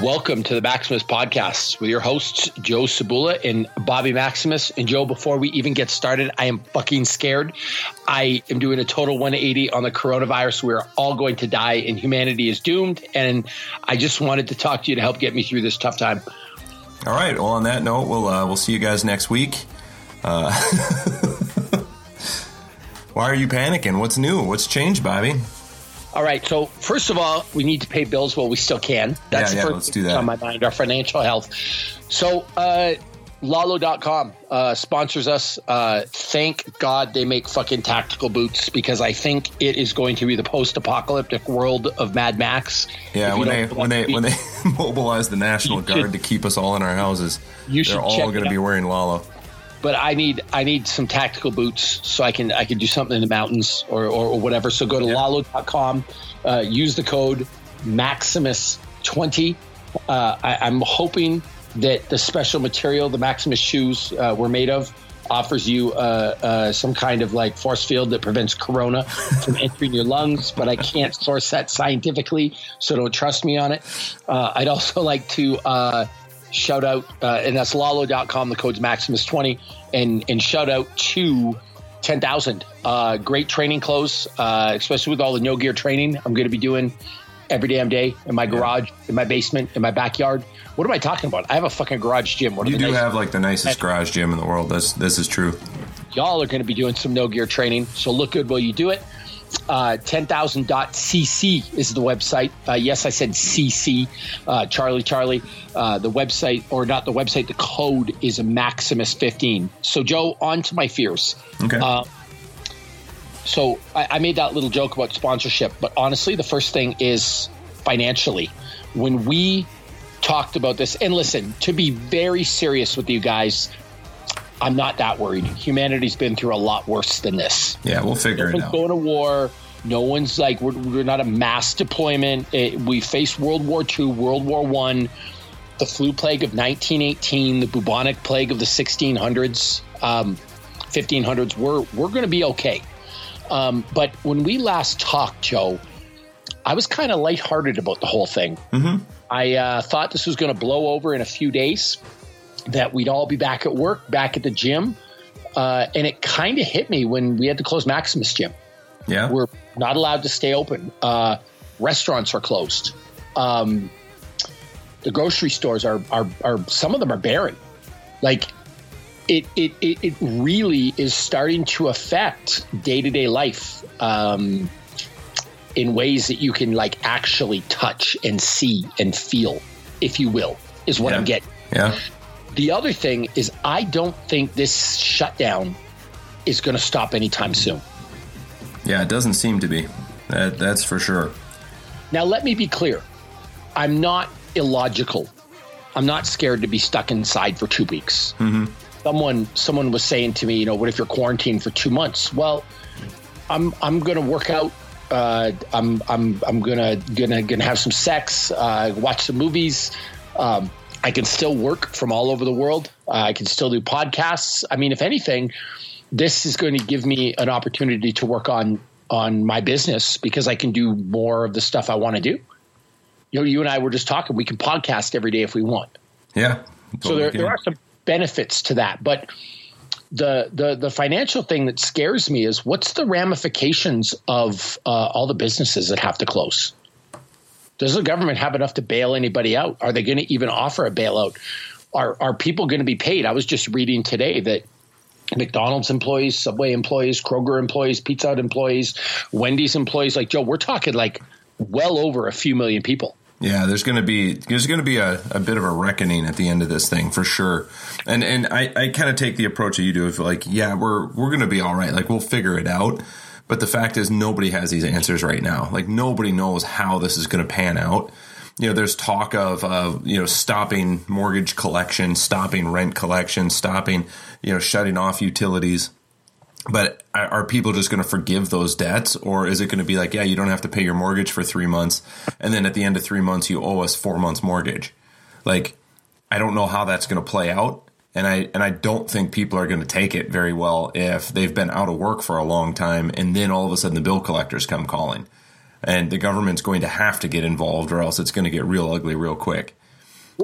Welcome to the Maximus Podcast with your hosts, Joe Cebula and Bobby Maximus. And Joe, before we even get started, I am fucking scared. I am doing a total 180 on the coronavirus. We're all going to die and humanity is doomed. And I just wanted to talk to you to help get me through this tough time. All right. Well, on that note, we'll uh, we'll see you guys next week. Uh, why are you panicking? What's new? What's changed, Bobby? All right. So first of all, we need to pay bills while we still can. That's yeah, yeah, let's do that. on my mind. Our financial health. So uh, Lalo.com uh, sponsors us. Uh, thank God they make fucking tactical boots because I think it is going to be the post-apocalyptic world of Mad Max. Yeah, when they when they when they mobilize the National Guard to keep us all in our houses, they're all going to be wearing Lalo but I need I need some tactical boots so I can I can do something in the mountains or, or, or whatever. So go to yeah. lalo.com, uh, use the code Maximus20. Uh, I, am hoping that the special material the Maximus shoes uh, were made of offers you uh, uh, some kind of like force field that prevents corona from entering your lungs, but I can't source that scientifically, so don't trust me on it. Uh, I'd also like to shout out, uh, and that's lalo.com. The code's Maximus20. And, and shout out to 10,000. Uh, great training clothes, uh, especially with all the no gear training I'm going to be doing every damn day in my garage, yeah. in my basement, in my backyard. What am I talking about? I have a fucking garage gym. What you do have like the nicest garage gym in the world. This this is true. Y'all are going to be doing some no gear training, so look good while you do it. Uh, 10,000.cc is the website. Uh, yes, I said CC, uh, Charlie Charlie. Uh, the website, or not the website, the code is Maximus 15. So, Joe, on to my fears. Okay. Uh, so, I, I made that little joke about sponsorship, but honestly, the first thing is financially. When we talked about this, and listen, to be very serious with you guys, I'm not that worried. Humanity's been through a lot worse than this. Yeah, we'll figure no it out. Going to war. No one's like we're, we're not a mass deployment. It, we faced World War II, World War One, the flu plague of 1918, the bubonic plague of the 1600s, um, 1500s. We're we're going to be okay. Um, but when we last talked, Joe, I was kind of lighthearted about the whole thing. Mm-hmm. I uh, thought this was going to blow over in a few days that we'd all be back at work, back at the gym. Uh, and it kind of hit me when we had to close Maximus Gym. Yeah. We're not allowed to stay open. Uh, restaurants are closed. Um, the grocery stores are, are, are, some of them are barren. Like, it, it, it, it really is starting to affect day to day life um, in ways that you can, like, actually touch and see and feel, if you will, is what yeah. I'm getting. Yeah. The other thing is, I don't think this shutdown is going to stop anytime soon. Yeah, it doesn't seem to be. That, that's for sure. Now, let me be clear. I'm not illogical. I'm not scared to be stuck inside for two weeks. Mm-hmm. Someone, someone was saying to me, you know, what if you're quarantined for two months? Well, I'm, I'm going to work out. Uh, I'm, I'm, I'm gonna, gonna, gonna have some sex, uh, watch some movies. Um, I can still work from all over the world. Uh, I can still do podcasts. I mean, if anything, this is going to give me an opportunity to work on on my business because I can do more of the stuff I want to do. You know, you and I were just talking. We can podcast every day if we want. Yeah. Totally so there, there are some benefits to that, but the the the financial thing that scares me is what's the ramifications of uh, all the businesses that have to close. Does the government have enough to bail anybody out? Are they going to even offer a bailout? Are are people going to be paid? I was just reading today that McDonald's employees, Subway employees, Kroger employees, Pizza Hut employees, Wendy's employees, like Joe, we're talking like well over a few million people. Yeah, there's going to be there's going to be a, a bit of a reckoning at the end of this thing for sure, and and I, I kind of take the approach that you do of like yeah we're we're going to be all right like we'll figure it out, but the fact is, nobody has these answers right now. Like nobody knows how this is going to pan out. You know, there's talk of uh, you know stopping mortgage collection, stopping rent collection, stopping you know shutting off utilities. But are people just going to forgive those debts, or is it going to be like, yeah, you don't have to pay your mortgage for three months, and then at the end of three months you owe us four months mortgage? Like, I don't know how that's going to play out and I and I don't think people are going to take it very well if they've been out of work for a long time and then all of a sudden the bill collectors come calling, and the government's going to have to get involved or else it's going to get real ugly real quick.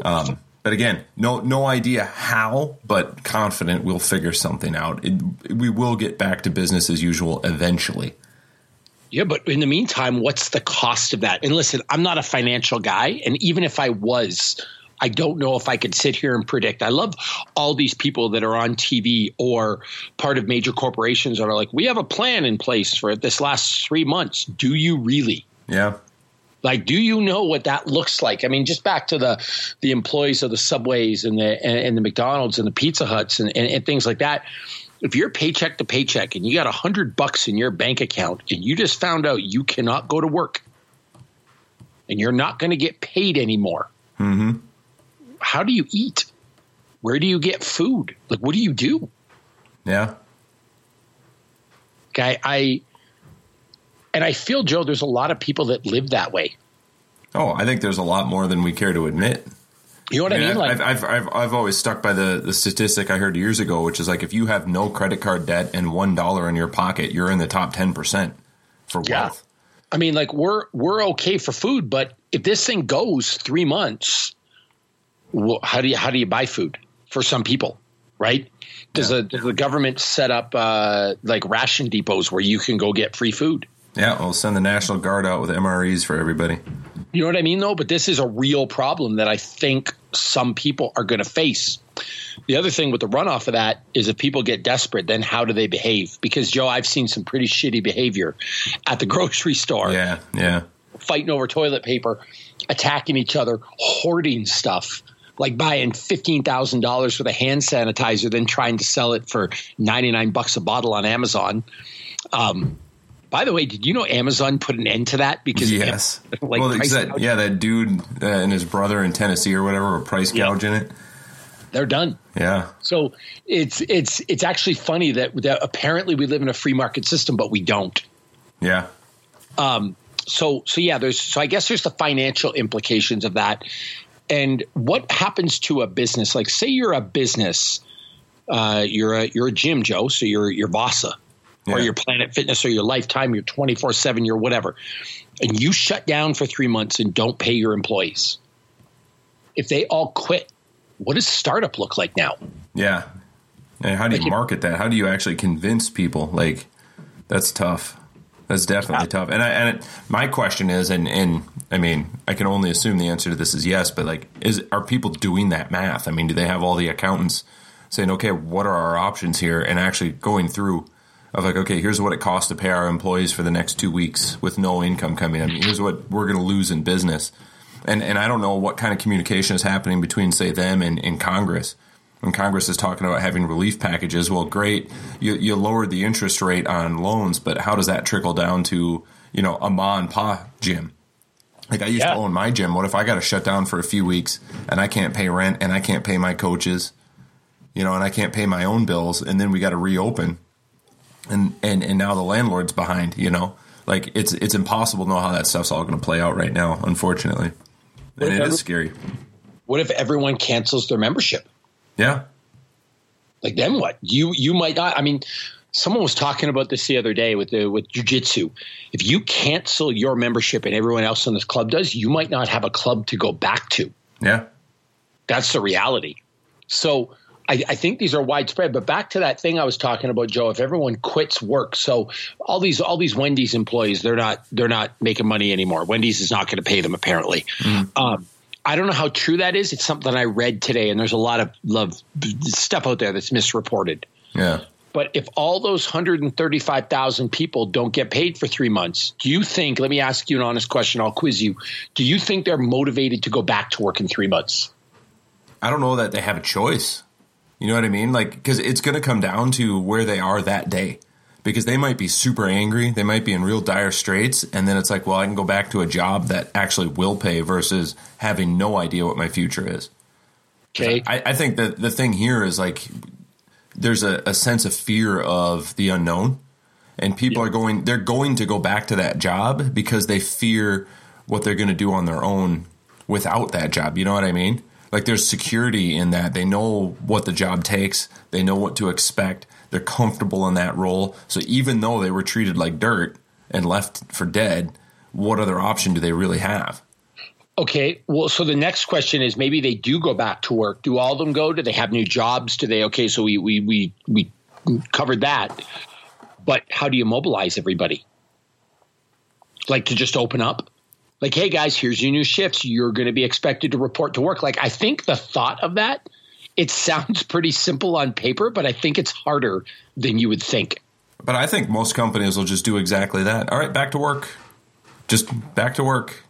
Um, but again, no no idea how, but confident we'll figure something out. It, we will get back to business as usual eventually. Yeah, but in the meantime, what's the cost of that? And listen, I'm not a financial guy, and even if I was, I don't know if I could sit here and predict. I love all these people that are on TV or part of major corporations that are like, we have a plan in place for this last three months. Do you really? Yeah. Like, do you know what that looks like? I mean, just back to the the employees of the subways and the and, and the McDonald's and the Pizza Huts and, and, and things like that. If you're paycheck to paycheck and you got a hundred bucks in your bank account and you just found out you cannot go to work and you're not going to get paid anymore, Mm-hmm. How do you eat? Where do you get food? Like, what do you do? Yeah. Okay, I and I feel Joe. There's a lot of people that live that way. Oh, I think there's a lot more than we care to admit. You know what I mean? Like, I've, I've, I've, I've always stuck by the, the statistic I heard years ago, which is like if you have no credit card debt and one dollar in your pocket, you're in the top ten percent for Yeah. wealth. I mean, like we're we're okay for food, but if this thing goes three months, how do you how do you buy food for some people, right? Does, the does the government set up uh, like ration depots where you can go get free food? Yeah, we'll send the National Guard out with MREs for everybody. You know what I mean, though? But this is a real problem that I think some people are going to face. The other thing with the runoff of that is if people get desperate, then how do they behave? Because, Joe, I've seen some pretty shitty behavior at the grocery store, Yeah, yeah. fighting over toilet paper, attacking each other, hoarding stuff. Like buying fifteen thousand dollars for the hand sanitizer, then trying to sell it for ninety nine bucks a bottle on Amazon. Um, by the way, did you know Amazon put an end to that because Yes. like well, that, yeah, that dude uh, and his brother in Tennessee or whatever were price Yeah. gouging it. they're done. Yeah. So it's it's it's actually funny that, that apparently we live in a free market system, but we don't. Yeah. Um. So so yeah, there's so I guess there's the financial implications of that, and what happens to a business? Like say you're a business, uh, you're a you're a gym, Joe. So you're you're Vasa, or your Planet Fitness, or your Lifetime, your twenty four seven, your whatever, and you shut down for three months and don't pay your employees. If they all quit, what does startup look like now? Yeah. And how do you Like market that? How do you actually convince people? Like, that's tough. That's definitely Yeah. tough. And I, and it, my question is, and and I mean, I can only assume the answer to this is yes. But like, is are people doing that math? I mean, do they have all the accountants saying, okay, what are our options here, and actually going through of like, okay, here's what it costs to pay our employees for the next two weeks with no income coming in. Here's what we're going to lose in business. And and I don't know what kind of communication is happening between say them and, and Congress when Congress is talking about having relief packages, well, great, you, you lowered the interest rate on loans, but how does that trickle down to you know a ma and pa gym? Like I used Yeah. to own my gym. What if I got to shut down for a few weeks and I can't pay rent and I can't pay my coaches, you know, and I can't pay my own bills, and then we got to reopen, and and and now the landlord's behind, you know. Like it's it's impossible to know how that stuff's all going to play out right now, unfortunately, and it is scary. What if everyone cancels their membership? Yeah, Like then what? You you might not. I mean, someone was talking about this the other day with the with jujitsu. If you cancel your membership and everyone else in this club does, you might not have a club to go back to. yeah, That's the reality. So I, I think these are widespread. But back to that thing I was talking about, Joe. If everyone quits work, so all these all these Wendy's employees, they're not they're not making money anymore. Wendy's is not going to pay them apparently. Um, I don't know how true that is. It's something I read today, and there's a lot of love stuff out there that's misreported. yeah. But if all those 135,000 people don't get paid for three months, do you think, let me ask you an honest question, I'll quiz you. Do you think they're motivated to go back to work in three months? I don't know that they have a choice. You know what I mean? Like, because it's going to come down to where they are that day. Because they might be super angry, they might be in real dire straits, and then it's like, well, I can go back to a job that actually will pay versus having no idea what my future is. Okay. I, I think that the thing here is like there's a, a sense of fear of the unknown, and people are going they're going to go back to that job because they fear what they're going to do on their own without that job. You know what I mean? Like there's security in that. They know what the job takes. They know what to expect. They're comfortable in that role. So even though they were treated like dirt and left for dead, what other option do they really have? Okay, well, so the next question is maybe they do go back to work. Do all of them go? Do they have new jobs? Do they? Okay, so we we we we covered that, but how do you mobilize everybody? Like to just open up? Like, hey guys, here's your new shifts. You're going to be expected to report to work. Like, I think the thought of that, it sounds pretty simple on paper, but I think it's harder than you would think. But I think most companies will just do exactly that. All right, back to work. Just back to work.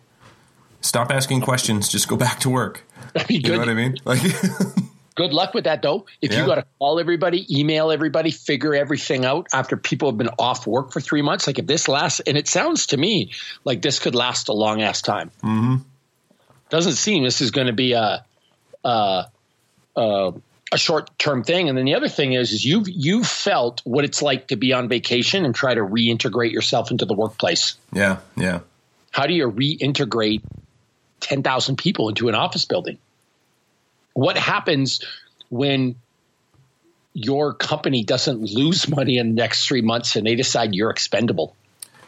Stop asking questions. Just go back to work. you know what I mean? Like, good luck with that, though. If yeah. you got to call everybody, email everybody, figure everything out after people have been off work for three months, like if this lasts, and it sounds to me like this could last a long ass time. Mm-hmm. Doesn't seem this is going to be a. a, Uh, a a short term thing. And then the other thing is, is you've you've felt what it's like to be on vacation and try to reintegrate yourself into the workplace. Yeah, yeah. How do you reintegrate ten thousand people into an office building? What happens when your company doesn't lose money in the next three months and they decide you're expendable?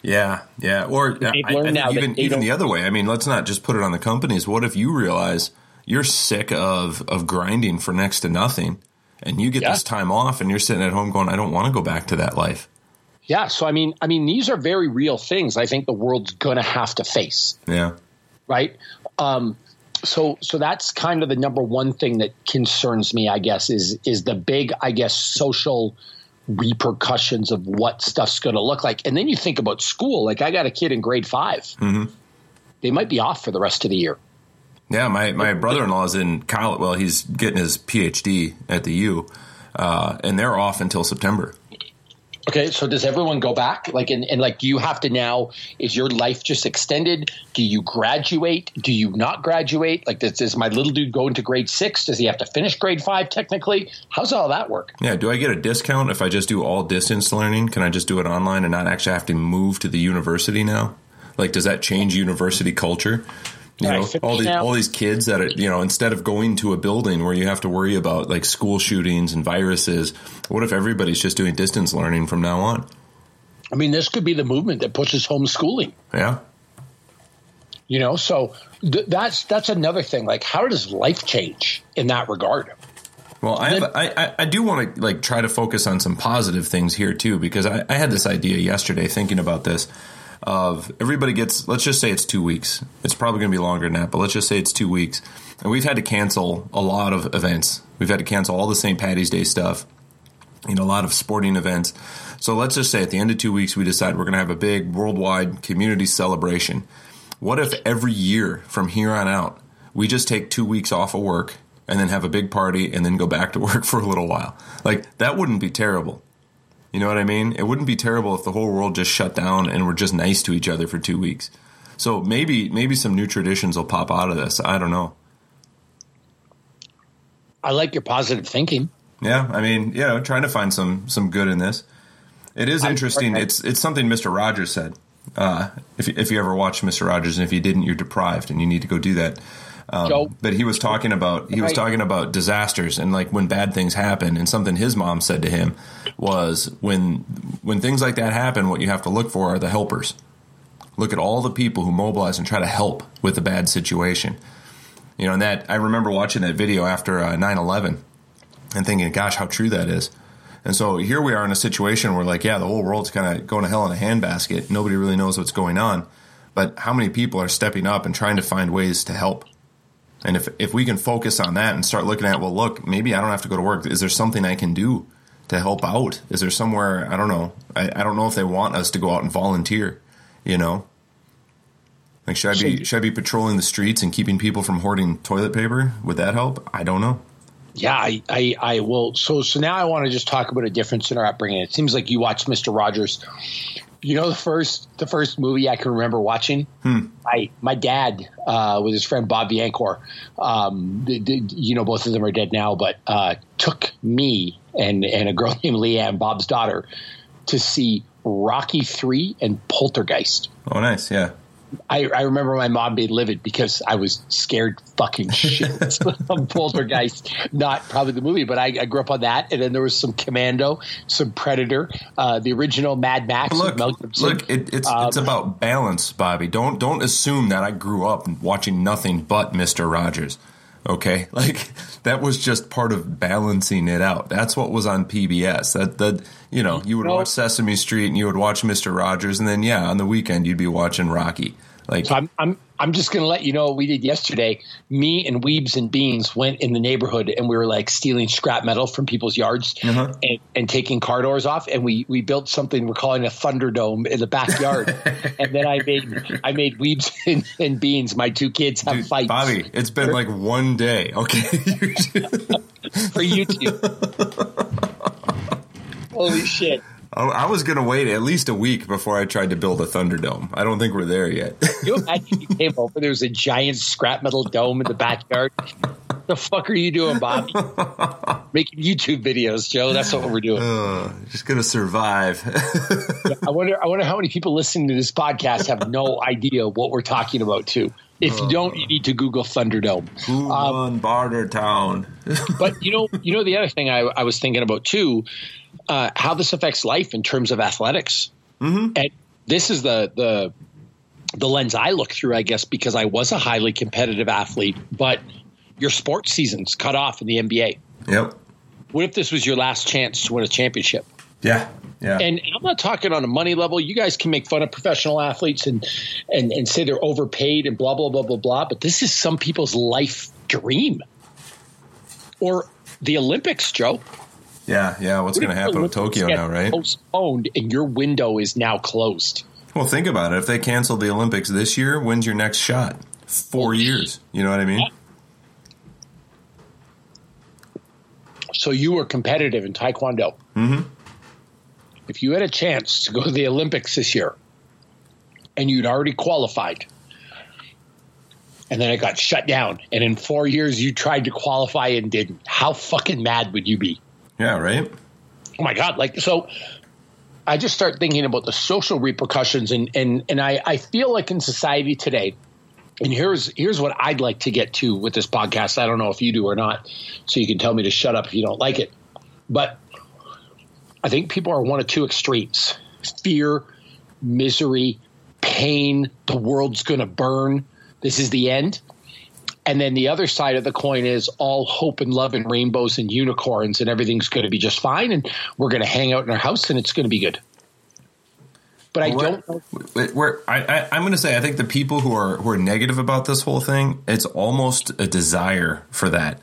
Yeah, yeah. Or I, I even even the other way. I mean, let's not just put it on the companies. What if you realize you're sick of of grinding for next to nothing and you get yeah. this time off and you're sitting at home going i don't want to go back to that life. Yeah so i mean i mean these are very real things i think the world's going to have to face. Yeah. Right? Um, so so that's kind of the number one thing that concerns me i guess is is the big i guess social repercussions of what stuff's going to look like. And then you think about school like i got a kid in grade 5 mm-hmm. they might be off for the rest of the year yeah, my, my brother in law is in college. Well, he's getting his PhD at the U, uh, and they're off until September. Okay, so does everyone go back? Like, and, and like, do you have to now? Is your life just extended? Do you graduate? Do you not graduate? Like, does, does my little dude go into grade six? Does he have to finish grade five technically? How's all that work? Yeah, do I get a discount if I just do all distance learning? Can I just do it online and not actually have to move to the university now? Like, does that change university culture? You know, all these all these kids that are, you know, instead of going to a building where you have to worry about like school shootings and viruses, what if everybody's just doing distance learning from now on? I mean, this could be the movement that pushes homeschooling. Yeah. You know, so th- that's that's another thing. Like, how does life change in that regard? Well, I, have, I, I do want to like try to focus on some positive things here too, because I, I had this idea yesterday thinking about this of everybody gets let's just say it's two weeks. It's probably going to be longer than that but let's just say it's two weeks. And we've had to cancel a lot of events. We've had to cancel all the st patty's day stuff you know a lot of sporting events. So let's just say at the end of two weeks we decide we're going to have a big worldwide community celebration. What if every year from here on out we just take two weeks off of work and then have a big party and then go back to work for a little while? Like that wouldn't be terrible you know what I mean? It wouldn't be terrible if the whole world just shut down and we're just nice to each other for two weeks. So maybe maybe some new traditions will pop out of this. I don't know. I like your positive thinking. Yeah, I mean, you know, trying to find some some good in this. It is interesting. It's it's something Mr. Rogers said. Uh, if if you ever watched Mr. Rogers, and if you didn't, you're deprived, and you need to go do that. Um, but he was talking about he was talking about disasters and like when bad things happen. And something his mom said to him was when when things like that happen, what you have to look for are the helpers. Look at all the people who mobilize and try to help with a bad situation. You know, and that I remember watching that video after uh, 9/11 and thinking, "Gosh, how true that is." And so here we are in a situation where, like, yeah, the whole world's kind of going to hell in a handbasket. Nobody really knows what's going on. But how many people are stepping up and trying to find ways to help? And if if we can focus on that and start looking at, well, look, maybe I don't have to go to work. Is there something I can do to help out? Is there somewhere I don't know? I, I don't know if they want us to go out and volunteer. You know, like should I be should I be patrolling the streets and keeping people from hoarding toilet paper? Would that help? I don't know. Yeah, I, I, I will. So, so now I want to just talk about a difference in our upbringing. It seems like you watched Mister Rogers. You know the first the first movie I can remember watching. Hmm. I my dad uh, with his friend Bob Biancour. Um, you know both of them are dead now, but uh, took me and and a girl named Leanne, Bob's daughter, to see Rocky three and Poltergeist. Oh, nice, yeah. I, I remember my mom being livid because I was scared fucking shit of Poltergeist. Not probably the movie, but I, I, grew up on that. And then there was some Commando, some Predator, uh, the original Mad Max. Look, look, it, it's um, it's about balance, Bobby. Don't don't assume that I grew up watching nothing but Mister Rogers. Okay, like that was just part of balancing it out. That's what was on PBS. That that you know you would watch Sesame Street and you would watch Mister Rogers, and then yeah, on the weekend you'd be watching Rocky. Like so I'm I'm I'm just gonna let you know what we did yesterday. Me and Weebs and Beans went in the neighborhood and we were like stealing scrap metal from people's yards uh-huh. and, and taking car doors off and we we built something we're calling a Thunderdome in the backyard. and then I made I made Weebs and, and Beans, my two kids, have Dude, fights. Bobby, it's been like one day, okay? For YouTube. Holy shit. I was going to wait at least a week before I tried to build a Thunderdome. I don't think we're there yet. you imagine you came over, there was a giant scrap metal dome in the backyard. the fuck are you doing, Bobby? Making YouTube videos, Joe. That's what we're doing. Uh, just gonna survive. I wonder. I wonder how many people listening to this podcast have no idea what we're talking about too. If you don't, you need to Google Thunderdome. Who um, won Barter Town? but you know, you know the other thing I, I was thinking about too uh, how this affects life in terms of athletics. Mm-hmm. And this is the the the lens I look through, I guess, because I was a highly competitive athlete, but your sports season's cut off in the NBA. Yep. What if this was your last chance to win a championship? Yeah. Yeah. And I'm not talking on a money level. You guys can make fun of professional athletes and and and say they're overpaid and blah blah blah blah blah, but this is some people's life dream. Or the Olympics, Joe. Yeah, yeah. What's going to happen with Tokyo now, right? Postponed, and your window is now closed. Well, think about it. If they cancel the Olympics this year, when's your next shot? Four years. You know what I mean? So you were competitive in Taekwondo. Mm-hmm. If you had a chance to go to the Olympics this year, and you'd already qualified, and then it got shut down, and in four years you tried to qualify and didn't, how fucking mad would you be? Yeah, right. Oh my god! Like so, I just start thinking about the social repercussions, and and and I I feel like in society today, and here's here's what I'd like to get to with this podcast. I don't know if you do or not, so you can tell me to shut up if you don't like it. But I think people are one of two extremes: fear, misery, pain. The world's going to burn. This is the end. And then the other side of the coin is all hope and love and rainbows and unicorns and everything's going to be just fine and we're going to hang out in our house and it's going to be good. But I don't. We're, I, I, am going to say I think the people who are who are negative about this whole thing, it's almost a desire for that.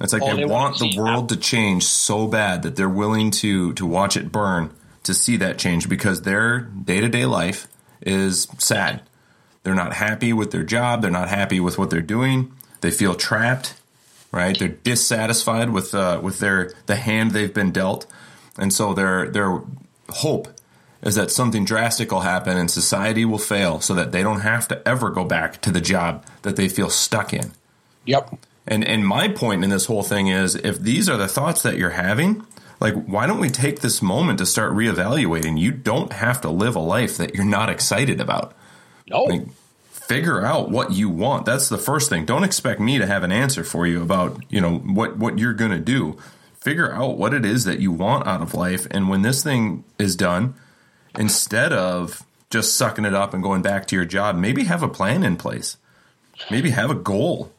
It's like they, they, want, want the world to change so bad that they're willing to to watch it burn to see that change because their day to day life is sad. They're not happy with their job. They're not happy with what they're doing. They feel trapped, right? They're dissatisfied with uh, with their the hand they've been dealt, and so their their hope is that something drastic will happen and society will fail, so that they don't have to ever go back to the job that they feel stuck in. Yep. And and my point in this whole thing is, if these are the thoughts that you're having, like why don't we take this moment to start reevaluating? You don't have to live a life that you're not excited about. No. Like, figure out what you want. That's the first thing. Don't expect me to have an answer for you about, you know, what what you're going to do. Figure out what it is that you want out of life and when this thing is done, instead of just sucking it up and going back to your job, maybe have a plan in place. Maybe have a goal.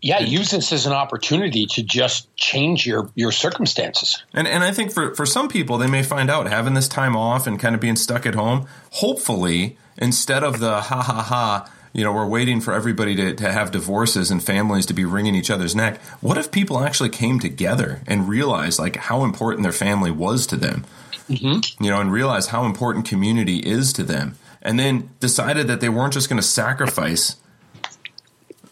Yeah, use this as an opportunity to just change your your circumstances. And and I think for for some people they may find out having this time off and kind of being stuck at home, hopefully instead of the ha ha ha you know, we're waiting for everybody to, to have divorces and families to be wringing each other's neck. What if people actually came together and realized like how important their family was to them? Mm-hmm. You know, and realized how important community is to them, and then decided that they weren't just going to sacrifice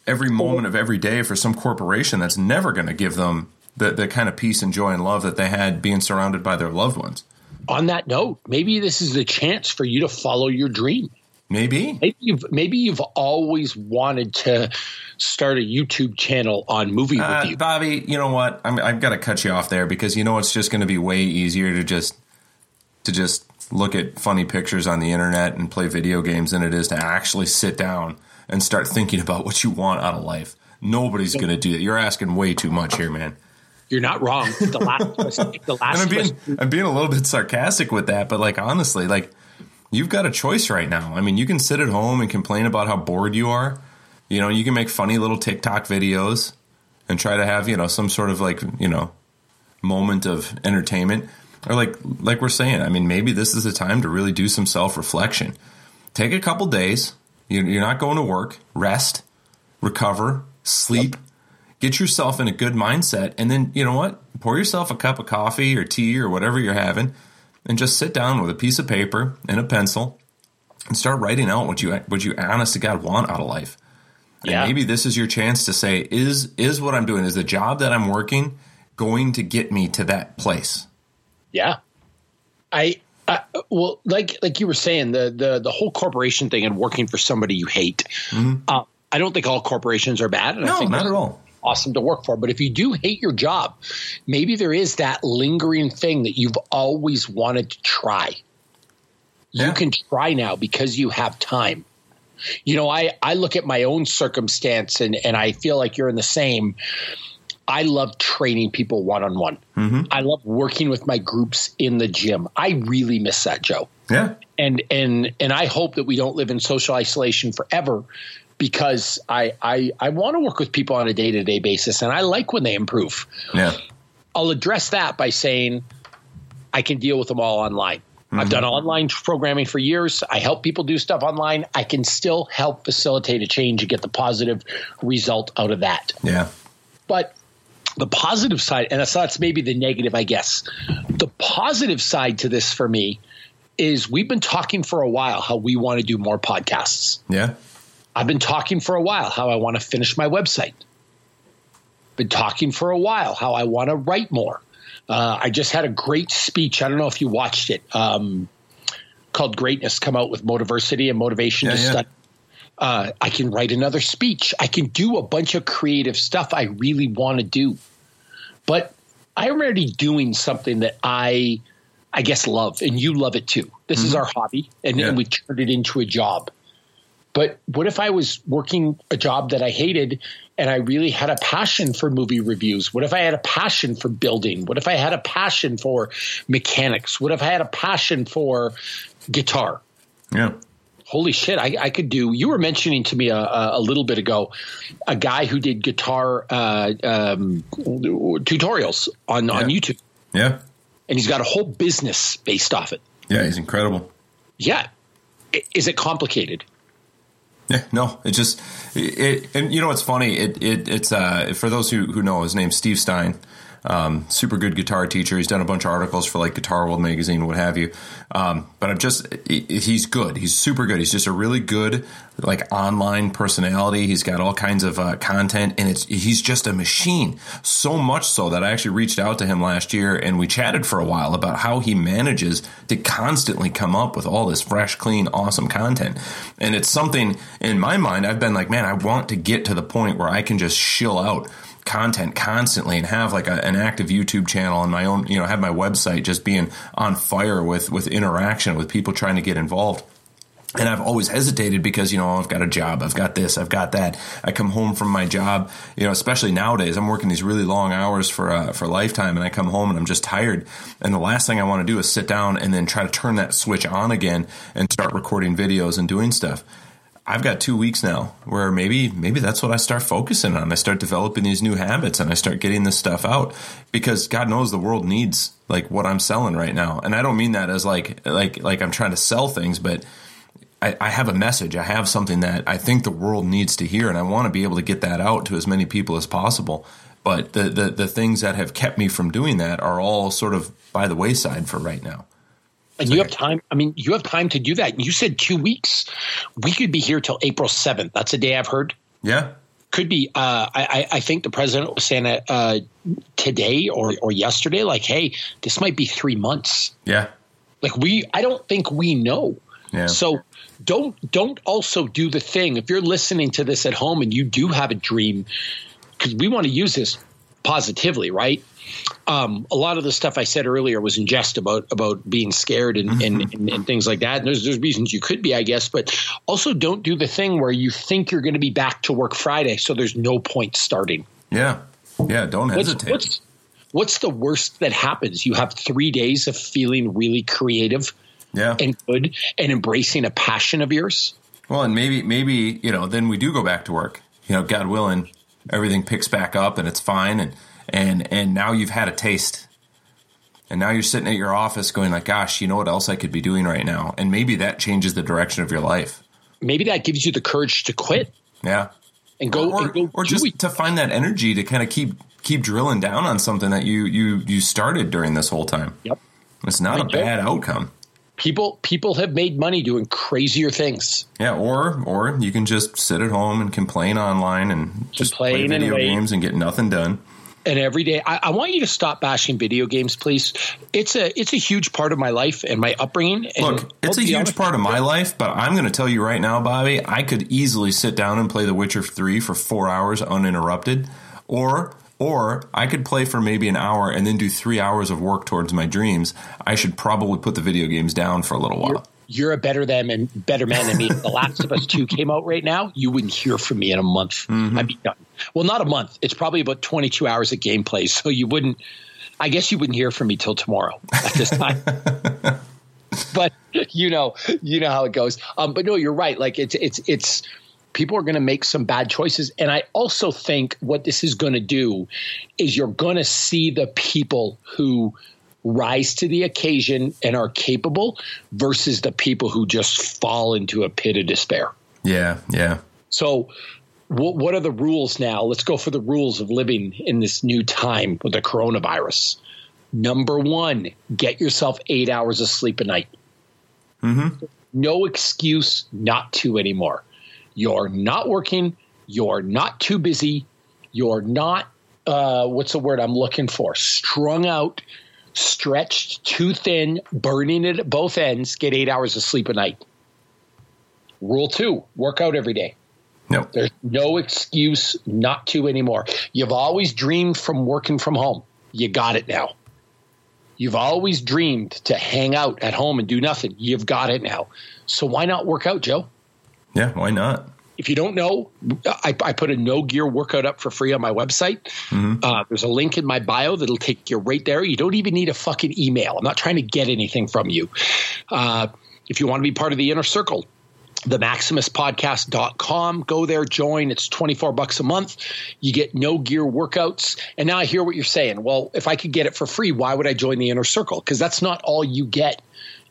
every moment of every day for some corporation that's never going to give them the, the kind of peace and joy and love that they had being surrounded by their loved ones on that note, maybe this is the chance for you to follow your dream. Maybe. Maybe you've maybe you've always wanted to start a YouTube channel on movie uh, review. Bobby, you know what? i have got to cut you off there because you know it's just going to be way easier to just to just look at funny pictures on the internet and play video games than it is to actually sit down and start thinking about what you want out of life. Nobody's going to do that. You're asking way too much here, man. You're not wrong. The last, the last. I'm being, I'm being a little bit sarcastic with that, but like honestly, like you've got a choice right now. I mean, you can sit at home and complain about how bored you are. You know, you can make funny little TikTok videos and try to have you know some sort of like you know moment of entertainment or like like we're saying i mean maybe this is the time to really do some self-reflection take a couple days you're not going to work rest recover sleep yep. get yourself in a good mindset and then you know what pour yourself a cup of coffee or tea or whatever you're having and just sit down with a piece of paper and a pencil and start writing out what you what you honest to god want out of life yeah. And maybe this is your chance to say is is what i'm doing is the job that i'm working going to get me to that place yeah. I, I well, like like you were saying, the the the whole corporation thing and working for somebody you hate. Mm-hmm. Uh, I don't think all corporations are bad. no, I think not at all. Awesome to work for, but if you do hate your job, maybe there is that lingering thing that you've always wanted to try. Yeah. You can try now because you have time. You know, I I look at my own circumstance and and I feel like you're in the same I love training people one on one. I love working with my groups in the gym. I really miss that, Joe. Yeah. And and and I hope that we don't live in social isolation forever because I I I want to work with people on a day-to-day basis and I like when they improve. Yeah. I'll address that by saying I can deal with them all online. Mm-hmm. I've done online programming for years. I help people do stuff online. I can still help facilitate a change and get the positive result out of that. Yeah. But the positive side, and that's, that's maybe the negative, I guess. The positive side to this for me is we've been talking for a while how we want to do more podcasts. Yeah. I've been talking for a while how I want to finish my website. Been talking for a while how I want to write more. Uh, I just had a great speech. I don't know if you watched it. Um, called Greatness come out with Motiversity and Motivation yeah, to yeah. Study. Uh, I can write another speech. I can do a bunch of creative stuff I really want to do. But I'm already doing something that I, I guess, love, and you love it too. This mm-hmm. is our hobby, and, yeah. we turned it into a job. But what if I was working a job that I hated and I really had a passion for movie reviews? What if I had a passion for building? What if I had a passion for mechanics? What if I had a passion for guitar? Yeah holy shit, I, I, could do. You were mentioning to me a, a, little bit ago a guy who did guitar uh, um, tutorials on, yeah. on YouTube. Yeah. And he's got a whole business based off it. Yeah, he's incredible. Yeah. Is it complicated? Yeah, no, it just it, and you know what's funny? It, it it's uh for those who who know his name Steve Stine. Um, super good guitar teacher. He's done a bunch of articles for like Guitar World magazine, what have you. Um, but I'm just, he's good. He's super good. He's just a really good, like online personality. He's got all kinds of uh, content and it's, he's just a machine. So much so that I actually reached out to him last year and we chatted for a while about how he manages to constantly come up with all this fresh, clean, awesome content. And it's something in my mind, I've been like, man, I want to get to the point where I can just shill out content constantly and have like a, an active YouTube channel and my own, you know, have my website just being on fire with with interaction with people trying to get involved. And I've always hesitated because, you know, I've got a job, I've got this, I've got that. I come home from my job, you know, especially nowadays, I'm working these really long hours for uh, for lifetime, and I come home and I'm just tired. And the last thing I want to do is sit down and then try to turn that switch on again and start recording videos and doing stuff. I've got two weeks now where maybe maybe that's what I start focusing on. I start developing these new habits and I start getting this stuff out because God knows the world needs like what I'm selling right now. And I don't mean that as like like like I'm trying to sell things, but I, I have a message. I have something that I think the world needs to hear, and I want to be able to get that out to as many people as possible. But the, the the things that have kept me from doing that are all sort of by the wayside for right now. And you have time. I mean, you have time to do that. You said two weeks. We could be here till April seventh. That's a day I've heard. Yeah, could be. Uh, I, I think the president was saying it uh, today or or yesterday. Like, hey, this might be three months. Yeah. Like we, I don't think we know. Yeah. So don't don't also do the thing if you're listening to this at home and you do have a dream because we want to use this positively, right? Um, a lot of the stuff I said earlier was in jest about about being scared and, and, and, and, things like that. And there's there's reasons you could be, I guess, but also don't do the thing where you think you're going to be back to work Friday, so there's no point starting. Yeah, yeah. Don't hesitate. What's, what's, what's the worst that happens? You have three days of feeling really creative, yeah, and good, and embracing a passion of yours. Well, and maybe maybe you know then we do go back to work. You know, God willing, everything picks back up and it's fine and and and now you've had a taste. And now you're sitting at your office going like gosh you know what else i could be doing right now? And maybe that changes the direction of your life. Maybe that gives you the courage to quit. Yeah. And go or, and go or just it. to find that energy to kind of keep keep drilling down on something that you you you started during this whole time. Yep. It's not a bad outcome. People people have made money doing crazier things. Yeah, or or you can just sit at home and complain online and just play video games and get nothing done. And every day, I, I, want you to stop bashing video games, please. It's a it's a huge part of my life and my upbringing. And Look, it's a huge part of my life, but I'm going to tell you right now, Bobby, I could easily sit down and play The Witcher Three for four hours uninterrupted, or or I could play for maybe an hour and then do three hours of work towards my dreams. I should probably put the video games down for a little while. You're, you're a better than and better man than me. the Last of Us Two came out right now. You wouldn't hear from me in a month. Mm-hmm. I'd be done. Well, not a month. It's probably about 22 hours of gameplay. So you wouldn't. I guess you wouldn't hear from me till tomorrow at this time. but you know, you know how it goes. Um, but no, you're right. Like it's it's it's people are going to make some bad choices. And I also think what this is going to do is you're going to see the people who rise to the occasion and are capable versus the people who just fall into a pit of despair. Yeah, yeah. So, what, what are the rules now? Let's go for the rules of living in this new time with the coronavirus. Number one, get yourself eight hours of sleep a night. Mm-hmm. No excuse not to anymore. You're not working. You're not too busy. You're not, uh, what's the word I'm looking for? Strung out, stretched too thin, burning it at both ends. Get eight hours of sleep a night. Rule two work out every day. No. There's no excuse not to anymore. You've always dreamed from working from home. You got it now. You've always dreamed to hang out at home and do nothing. You've got it now. So why not work out, Joe? Yeah, why not? If you don't know, I, I, put a no gear workout up for free on my website. Mm-hmm. Uh, there's a link in my bio that'll take you right there. You don't even need a fucking email. I'm not trying to get anything from you. Uh, if you want to be part of the inner circle, the maximuspodcast.com go there join. It's 24 bucks a month. You get no gear workouts. And now i hear what you're saying. Well if i could get it for free why would i join the inner circle? Because that's not all you get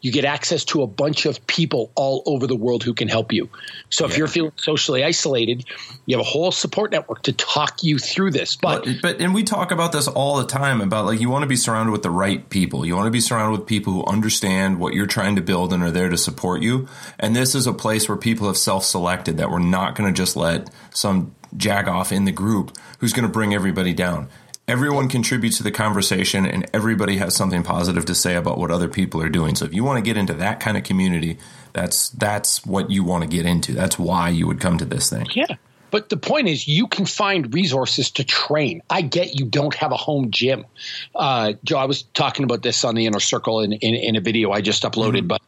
you get access to a bunch of people all over the world who can help you. So if yeah. you're feeling socially isolated, you have a whole support network to talk you through this. But, but, but and we talk about this all the time about like you want to be surrounded with the right people. You want to be surrounded with people who understand what you're trying to build and are there to support you. And this is a place where people have self-selected that we're not going to just let some jag off in the group who's going to bring everybody down everyone contributes to the conversation and everybody has something positive to say about what other people are doing. So if you want to get into that kind of community, that's that's what you want to get into. That's why you would come to this thing. Yeah. But the point is, you can find resources to train. I get you don't have a home gym. Uh, Joe, I was talking about this on the inner circle in, in, in a video I just uploaded, mm-hmm. but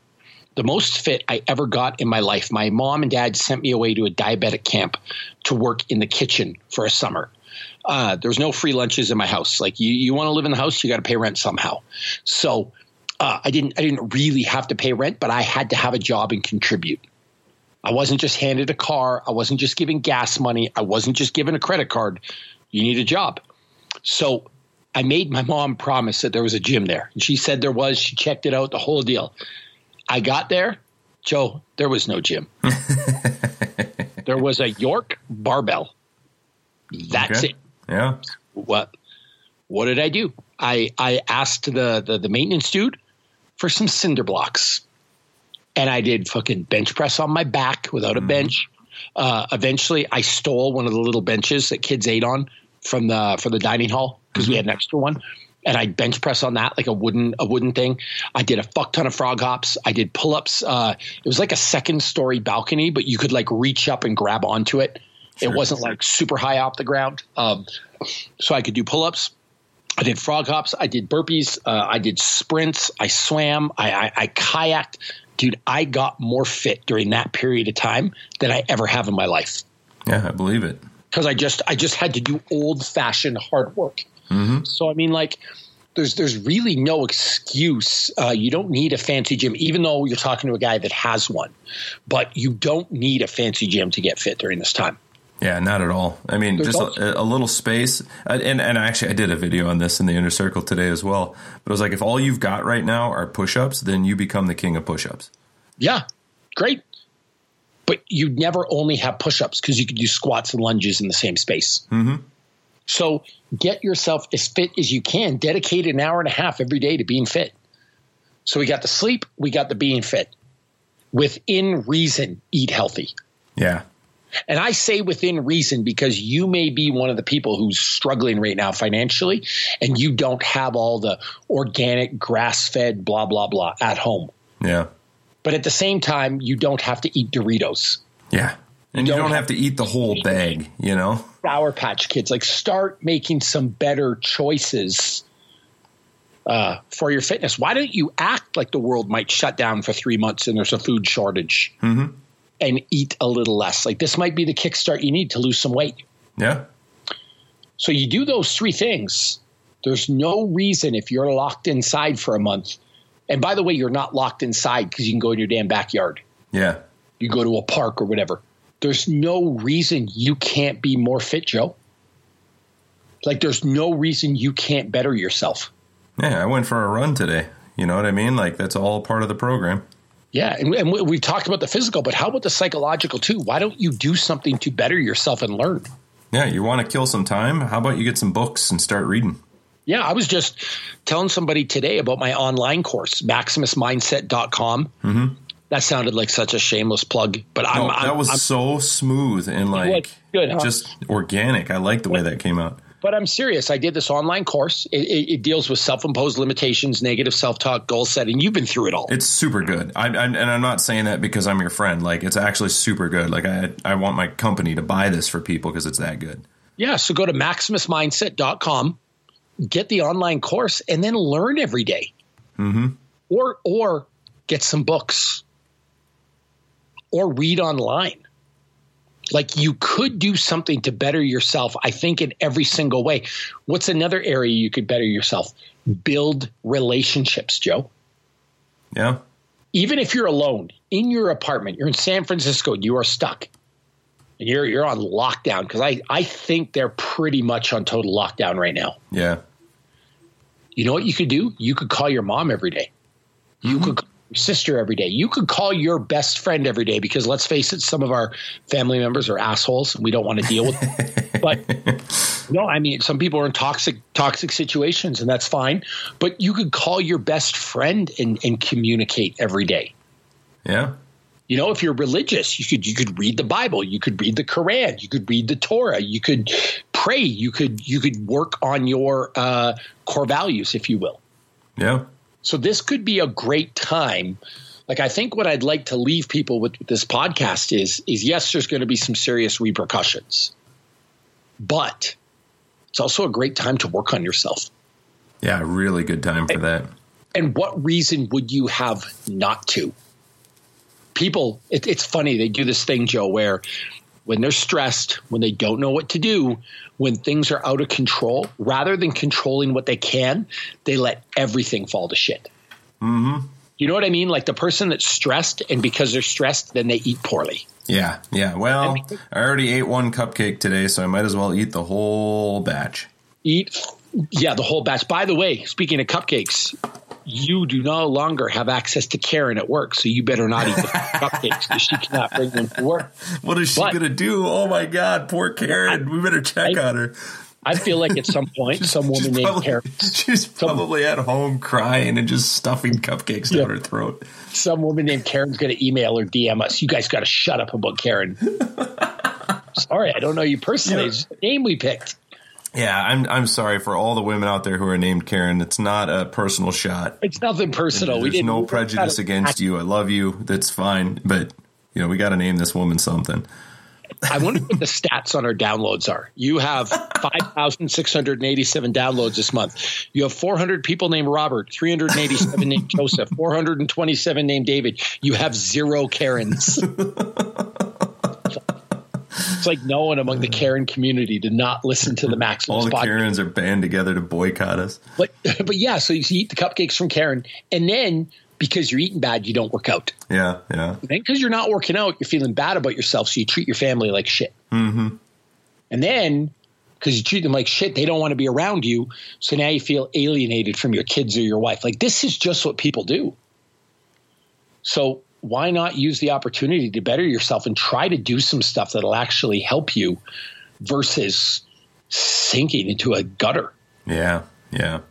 the most fit I ever got in my life, my mom and dad sent me away to a diabetic camp to work in the kitchen for a summer. Uh, there's no free lunches in my house. Like you, you want to live in the house, you got to pay rent somehow. So uh, I didn't, I didn't really have to pay rent, but I had to have a job and contribute. I wasn't just handed a car. I wasn't just given gas money. I wasn't just given a credit card. You need a job. So I made my mom promise that there was a gym there. And she said there was. She checked it out, the whole deal. I got there, Joe, there was no gym. there was a York barbell. That's okay. it. Yeah. What what did I do? I I asked the, the the maintenance dude for some cinder blocks. And I did fucking bench press on my back without a mm-hmm. bench. Uh, eventually I stole one of the little benches that kids ate on from the from the dining hall because mm-hmm. we had an extra one and I bench press on that like a wooden a wooden thing. I did a fuck ton of frog hops. I did pull ups. Uh, it was like a second story balcony, but you could like reach up and grab onto it Sure. It wasn't like super high off the ground. Um, so I could do pull ups. I did frog hops. I did burpees. Uh, I did sprints. I swam. I, I, I kayaked. Dude, I got more fit during that period of time than I ever have in my life. Yeah, I believe it. Because I just I just had to do old fashioned hard work. Mm-hmm. So I mean, like, there's there's really no excuse. Uh, you don't need a fancy gym, even though you're talking to a guy that has one. But you don't need a fancy gym to get fit during this time. Yeah, not at all. I mean, There's just a, a, little space. And, and actually, I did a video on this in the inner circle today as well. But it was like, if all you've got right now are push ups, then you become the king of push ups. Yeah, great. But you never only have push ups because you could do squats and lunges in the same space. Mm-hmm. So get yourself as fit as you can. Dedicate an hour and a half every day to being fit. So we got the sleep, we got the being fit. Within reason, eat healthy. Yeah. And I say within reason because you may be one of the people who's struggling right now financially and you don't have all the organic, grass fed, blah, blah, blah at home. Yeah. But at the same time, you don't have to eat Doritos. Yeah. And you don't, you don't have, have, to eat the whole bag, you know? Sour Patch Kids. Like, start making some better choices uh, for your fitness. Why don't you act like the world might shut down for three months and there's a food shortage? Mm-hmm and eat a little less. Like this might be the kickstart you need to lose some weight. Yeah. So you do those three things. There's no reason if you're locked inside for a month. And by the way, you're not locked inside because you can go in your damn backyard. Yeah. You go to a park or whatever. There's no reason you can't be more fit, Joe. Like there's no reason you can't better yourself. Yeah, I went for a run today. You know what I mean? Like that's all part of the program. Yeah, and, and we talked about the physical, but how about the psychological too? Why don't you do something to better yourself and learn? Yeah, you want to kill some time? How about you get some books and start reading? Yeah, I was just telling somebody today about my online course, maximusmindset.com. Mm-hmm. That sounded like such a shameless plug, but no, I'm, that was I'm, so smooth and like good, huh? just organic. I like the way that came out but I'm serious. I did this online course. It, it, it deals with self-imposed limitations, negative self-talk, goal setting. You've been through it all. It's super good. I, I, and I'm not saying that because I'm your friend. Like it's actually super good. Like I, I want my company to buy this for people because it's that good. Yeah. So go to maximusmindset.com, get the online course, and then learn every day. Mm-hmm. Or or get some books, or read online like you could do something to better yourself i think in every single way. What's another area you could better yourself? Build relationships joe. Yeah. Even if you're alone in your apartment you're in san francisco and you are stuck and you're you're on lockdown because i i think they're pretty much on total lockdown right now. Yeah. You know what you could do? You could call your mom every day. You mm-hmm. could sister every day. You could call your best friend every day because let's face it, some of our family members are assholes and we don't want to deal with them. but no, I mean some people are in toxic toxic situations and that's fine. But you could call your best friend and, and communicate every day. Yeah. You know, if you're religious, you could you could read the Bible, you could read the Quran, you could read the Torah, you could pray, you could you could work on your uh, core values, if you will. Yeah. So this could be a great time. Like I think what I'd like to leave people with, with this podcast is is yes, there's going to be some serious repercussions, but it's also a great time to work on yourself. Yeah, really good time for and, that. And what reason would you have not to? People, it, it's funny. They do this thing, Joe, where when they're stressed, when they don't know what to do, when things are out of control, rather than controlling what they can, they let everything fall to shit. Mm-hmm. You know what I mean? Like the person that's stressed, and because they're stressed, then they eat poorly. Yeah, yeah. Well, I already ate one cupcake today, so I might as well eat the whole batch. Eat, yeah, the whole batch. By the way, speaking of cupcakes, you do no longer have access to Karen at work, so you better not eat the cupcakes because she cannot bring them to work. What is she going to do? Oh my God, poor Karen. I, we better check I, on her. I feel like at some point, some woman named probably, Karen. She's probably some, at home crying and just stuffing cupcakes yeah, down her throat. Some woman named Karen's going to email or DM us. You guys got to shut up about Karen. Sorry, I don't know you personally. It's the name we picked. Yeah, I'm I'm sorry for all the women out there who are named Karen. It's not a personal shot. It's nothing personal. There's no prejudice against you. I love you. That's fine. But you know, we got to name this woman something. I wonder what the stats on our downloads are. You have 5,687 downloads this month. You have 400 people named Robert, 387 named Joseph, 427 named David. You have zero Karens. It's like no one among the Karen community did not listen to the Maximus All the podcast. Karens are band together to boycott us. But but yeah, so you eat the cupcakes from Karen, and then because you're eating bad, you don't work out. Yeah, yeah. Then because you're not working out, you're feeling bad about yourself, so you treat your family like shit. Mm-hmm. And then because you treat them like shit, they don't want to be around you. So now you feel alienated from your kids or your wife. Like this is just what people do. So why not use the opportunity to better yourself and try to do some stuff that'll actually help you versus sinking into a gutter? Yeah, yeah.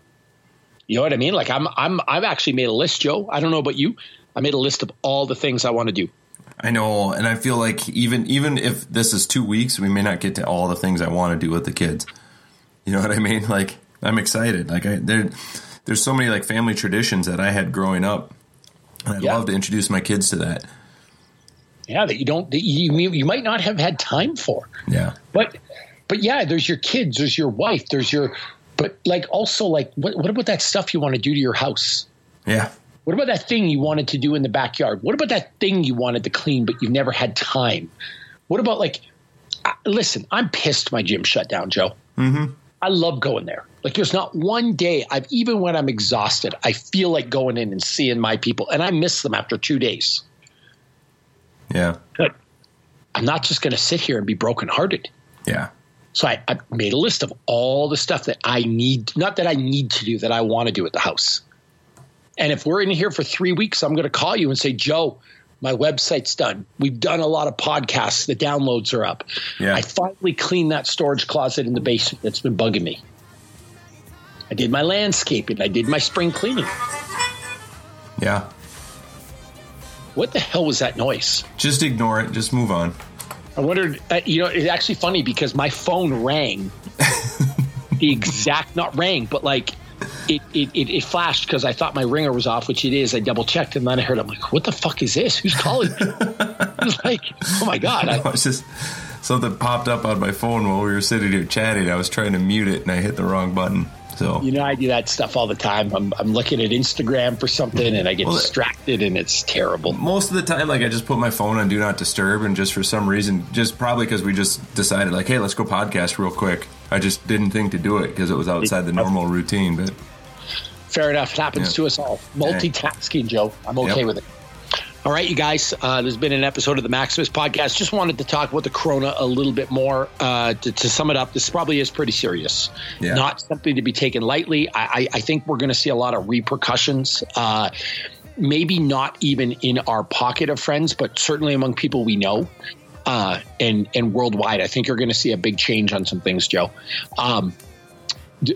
You know what I mean? Like I'm I'm I've actually made a list, Joe. I don't know about you. I made a list of all the things I want to do. I know, and I feel like even even if this is two weeks, we may not get to all the things I want to do with the kids. You know what I mean? Like I'm excited. Like I there, there's so many like family traditions that I had growing up. And I'd Yeah. love to introduce my kids to that. Yeah, that you don't that you you might not have had time for. Yeah, But but yeah, there's your kids, there's your wife, there's your but like also like what what about that stuff you want to do to your house? yeah, What about that thing you wanted to do in the backyard? What about that thing you wanted to clean but you've never had time? What about like listen, I'm pissed my gym shut down, Joe. mm-hmm. I love going there. Like there's not one day I've even when I'm exhausted, I feel like going in and seeing my people and I miss them after 2 days. yeah, But I'm not just going to sit here and be brokenhearted. yeah, So I, I made a list of all the stuff that I need, not that I need to do, that I want to do at the house. And if we're in here for three weeks, I'm going to call you and say, Joe, my website's done. We've done a lot of podcasts. The downloads are up. Yeah. I finally cleaned that storage closet in the basement that's been bugging me. I did my landscaping. I did my spring cleaning. yeah. What the hell was that noise? Just ignore it. Just move on. I wondered, uh, you know, it's actually funny because my phone rang. the exact, not rang, but like it, it, it, it flashed because I thought my ringer was off, which it is. I double checked and then I heard, I'm like, what the fuck is this? Who's calling me? I was like, oh my God. I I, was just something popped up on my phone while we were sitting here chatting. I was trying to mute it and I hit the wrong button. So you know, I do that stuff all the time. I'm, I'm looking at Instagram for something and I get Well, distracted and it's terrible. most of the time, like I just put my phone on do not disturb, and just for some reason, just probably because we just decided, like, hey, let's go podcast real quick. I just didn't think to do it because it was outside the normal routine. But Fair enough. It happens to us all. Multitasking, Joe. I'm okay Yep. with it. All right, you guys. Uh, there's been an episode of the Maximus podcast. Just wanted to talk about the Corona a little bit more. Uh, to, to sum it up, this probably is pretty serious. Yeah. Not something to be taken lightly. I, I, I think we're going to see a lot of repercussions. Uh, maybe not even in our pocket of friends, but certainly among people we know. Uh, and and worldwide, I think you're going to see a big change on some things, Joe. Um,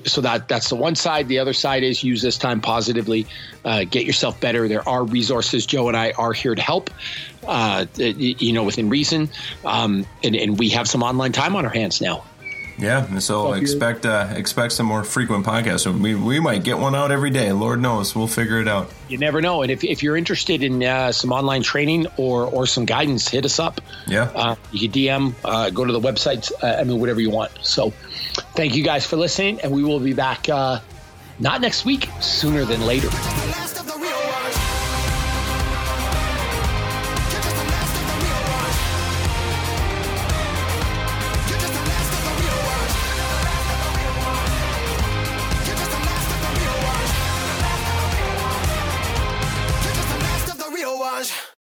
so that that's the one side. The other side is use this time positively, uh, get yourself better. There are resources. Joe and I are here to help. Uh, you know, within reason, um, and, and we have some online time on our hands now. Yeah, and so Well, expect uh, expect some more frequent podcasts. So we we might get one out every day. Lord knows, we'll figure it out. You never know. And if, if you're interested in uh, some online training or or some guidance, hit us up. Yeah. Uh, you can DM, uh, go to the website. Uh, I mean, whatever you want. So, thank you guys for listening, and we will be back uh, not next week, sooner than later.